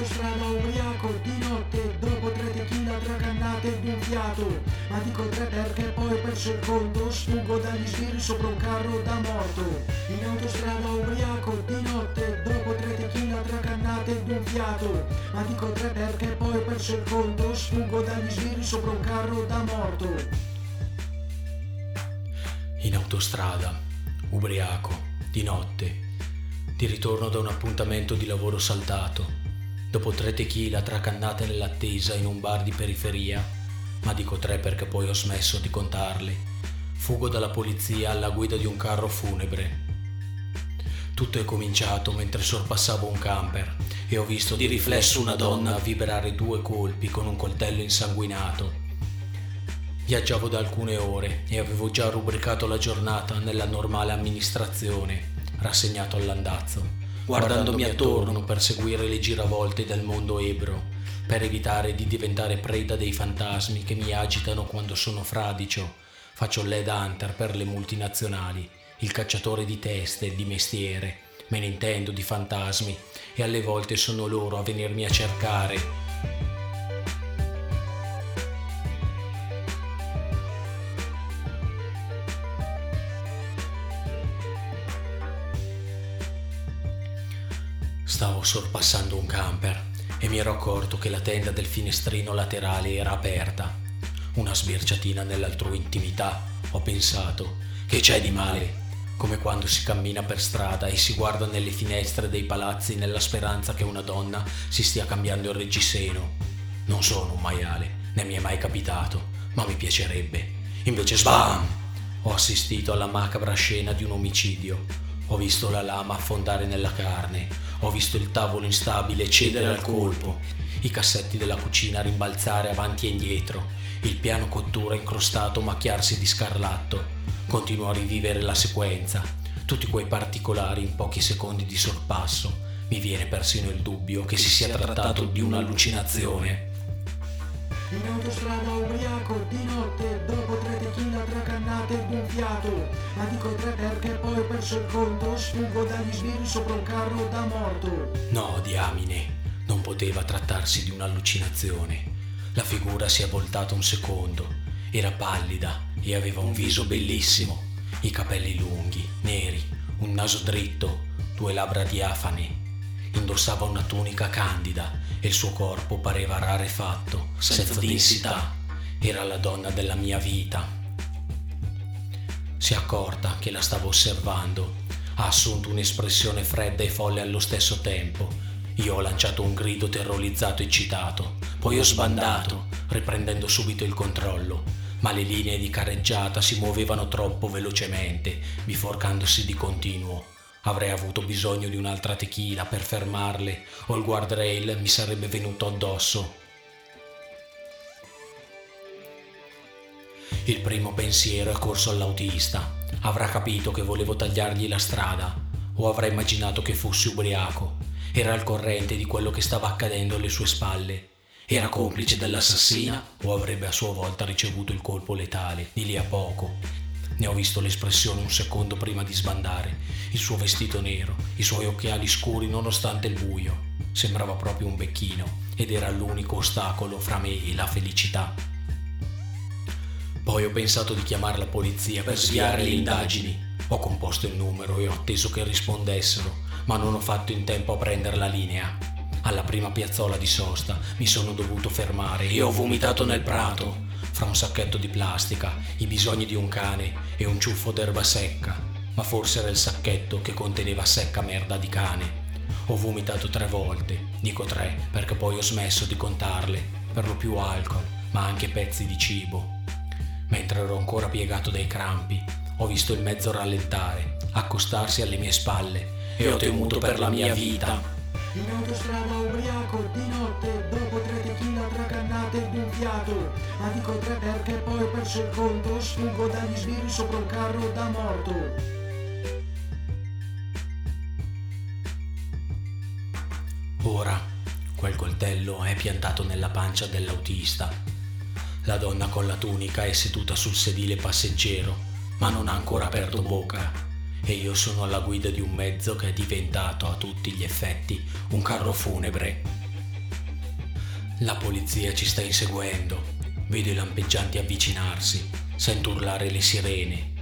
autostrada ubriaco di notte dopo tre tequila tre cannate d'un fiato ma dico tre perché poi perso il conto sfuggo dagli sbirri sopra un carro da morto. In autostrada ubriaco di notte dopo tre tequila tre cannate d'un fiato ma dico tre perché poi perso il conto sfuggo dagli sbirri sopra un carro da morto. In autostrada ubriaco di notte di ritorno da un appuntamento di lavoro saltato, dopo tre tequila tracannate nell'attesa in un bar di periferia, ma dico tre perché poi ho smesso di contarli, fugo dalla polizia alla guida di un carro funebre. Tutto è cominciato mentre sorpassavo un camper e ho visto di riflesso una donna vibrare due colpi con un coltello insanguinato. Viaggiavo da alcune ore e avevo già rubricato la giornata nella normale amministrazione rassegnato all'andazzo, guardandomi attorno per seguire le giravolte del mondo ebro, per evitare di diventare preda dei fantasmi che mi agitano quando sono fradicio. Faccio l'head hunter per le multinazionali, il cacciatore di teste e di mestiere. Me ne intendo di fantasmi e alle volte sono loro a venirmi a cercare Stavo sorpassando un camper e mi ero accorto che la tenda del finestrino laterale era aperta. Una sbirciatina nell'altrui intimità. Ho pensato, che c'è di male? Come quando si cammina per strada e si guarda nelle finestre dei palazzi nella speranza che una donna si stia cambiando il reggiseno. Non sono un maiale, né mi è mai capitato, ma mi piacerebbe. Invece sbam! Ho assistito alla macabra scena di un omicidio ho visto la lama affondare nella carne, ho visto il tavolo instabile cedere al colpo, i cassetti della cucina rimbalzare avanti e indietro, il piano cottura incrostato macchiarsi di scarlatto. Continuo a rivivere la sequenza, tutti quei particolari in pochi secondi di sorpasso. Mi viene persino il dubbio che si sia trattato di un'allucinazione. In autostrada ubriaco di notte dopo tre tequila tre cannate d'un fiato ma dico tre perché poi ho perso il conto sfuggo dagli sbirri sopra un carro da morto No, diamine, non poteva trattarsi di un'allucinazione. La figura si è voltata un secondo, era pallida e aveva un viso bellissimo, i capelli lunghi, neri, un naso dritto, due labbra diafane. Indossava una tunica candida e il suo corpo pareva rarefatto, senza densità. Era la donna della mia vita. Si è accorta che la stavo osservando. Ha assunto un'espressione fredda e folle allo stesso tempo. Io ho lanciato un grido terrorizzato e citato, poi ho sbandato, riprendendo subito il controllo, ma le linee di careggiata si muovevano troppo velocemente, biforcandosi di continuo. Avrei avuto bisogno di un'altra tequila per fermarle o il guardrail mi sarebbe venuto addosso. Il primo pensiero è corso all'autista. Avrà capito che volevo tagliargli la strada o avrà immaginato che fossi ubriaco. Era al corrente di quello che stava accadendo alle sue spalle. Era complice dell'assassina o avrebbe a sua volta ricevuto il colpo letale di lì a poco ne ho visto l'espressione un secondo prima di sbandare. Il suo vestito nero, i suoi occhiali scuri nonostante il buio. Sembrava proprio un becchino ed era l'unico ostacolo fra me e la felicità. Poi ho pensato di chiamare la polizia per sviare le indagini. Ho composto il numero e ho atteso che rispondessero, ma non ho fatto in tempo a prendere la linea. Alla prima piazzola di sosta mi sono dovuto fermare e ho vomitato nel prato fra un sacchetto di plastica, i bisogni di un cane e un ciuffo d'erba secca, ma forse era il sacchetto che conteneva secca merda di cane. Ho vomitato tre volte, dico tre perché poi ho smesso di contarle, per lo più alcol, ma anche pezzi di cibo. Mentre ero ancora piegato dai crampi, ho visto il mezzo rallentare, accostarsi alle mie spalle e ho temuto per la mia vita. In autostrada ubriaco di notte dopo tre tequila tre cannate d'un fiato. Ma dico tre perché poi perso il conto sfuggo dagli sbirri sopra un carro da morto. Ora quel coltello è piantato nella pancia dell'autista. La donna con la tunica è seduta sul sedile passeggero, ma non ha ancora aperto bocca e io sono alla guida di un mezzo che è diventato a tutti gli effetti un carro funebre. La polizia ci sta inseguendo. Vedo i lampeggianti avvicinarsi. Sento urlare le sirene.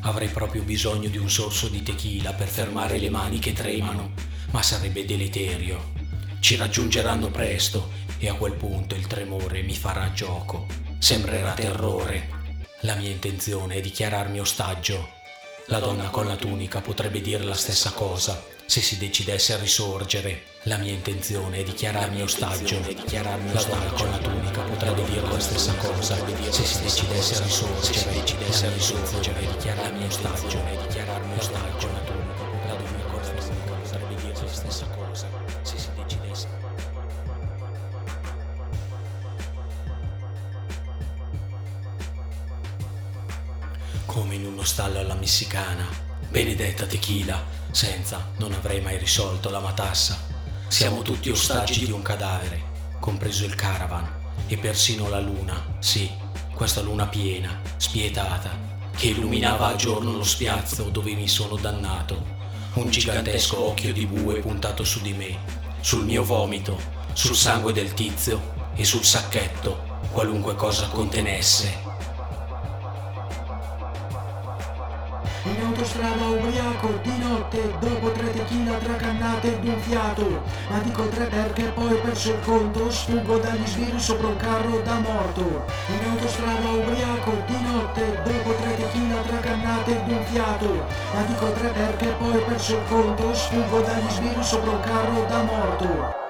Avrei proprio bisogno di un sorso di tequila per fermare le mani che tremano, ma sarebbe deleterio. Ci raggiungeranno presto e a quel punto il tremore mi farà gioco. Sembrerà terrore. La mia intenzione è dichiararmi ostaggio. La donna con la tunica potrebbe dire la stessa cosa se si decidesse a risorgere. La mia intenzione è dichiararmi ostaggio. La donna con la tunica potrebbe dire la stessa cosa se si decidesse a risorgere. Decidesse a risorgere, dichiararmi ostaggio. Dichiararmi ostaggio. La donna con la tunica potrebbe dire la stessa cosa come in uno stallo alla messicana. Benedetta tequila, senza non avrei mai risolto la matassa. Siamo tutti ostaggi di un cadavere, compreso il caravan e persino la luna, sì, questa luna piena, spietata, che illuminava a giorno lo spiazzo dove mi sono dannato. Un gigantesco occhio di bue puntato su di me, sul mio vomito, sul sangue del tizio e sul sacchetto, qualunque cosa contenesse. In autostrada ubriaco di notte dopo tre tequila tra cannate ed un fiato. Ma dico tre perché poi perso il conto Sfuggo dagli sbirri sopra un carro da morto. In autostrada ubriaco di notte dopo tre tequila tra cannate ed un fiato. Ma dico tre perché poi perso il conto Sfuggo dagli sbirri sopra un carro da morto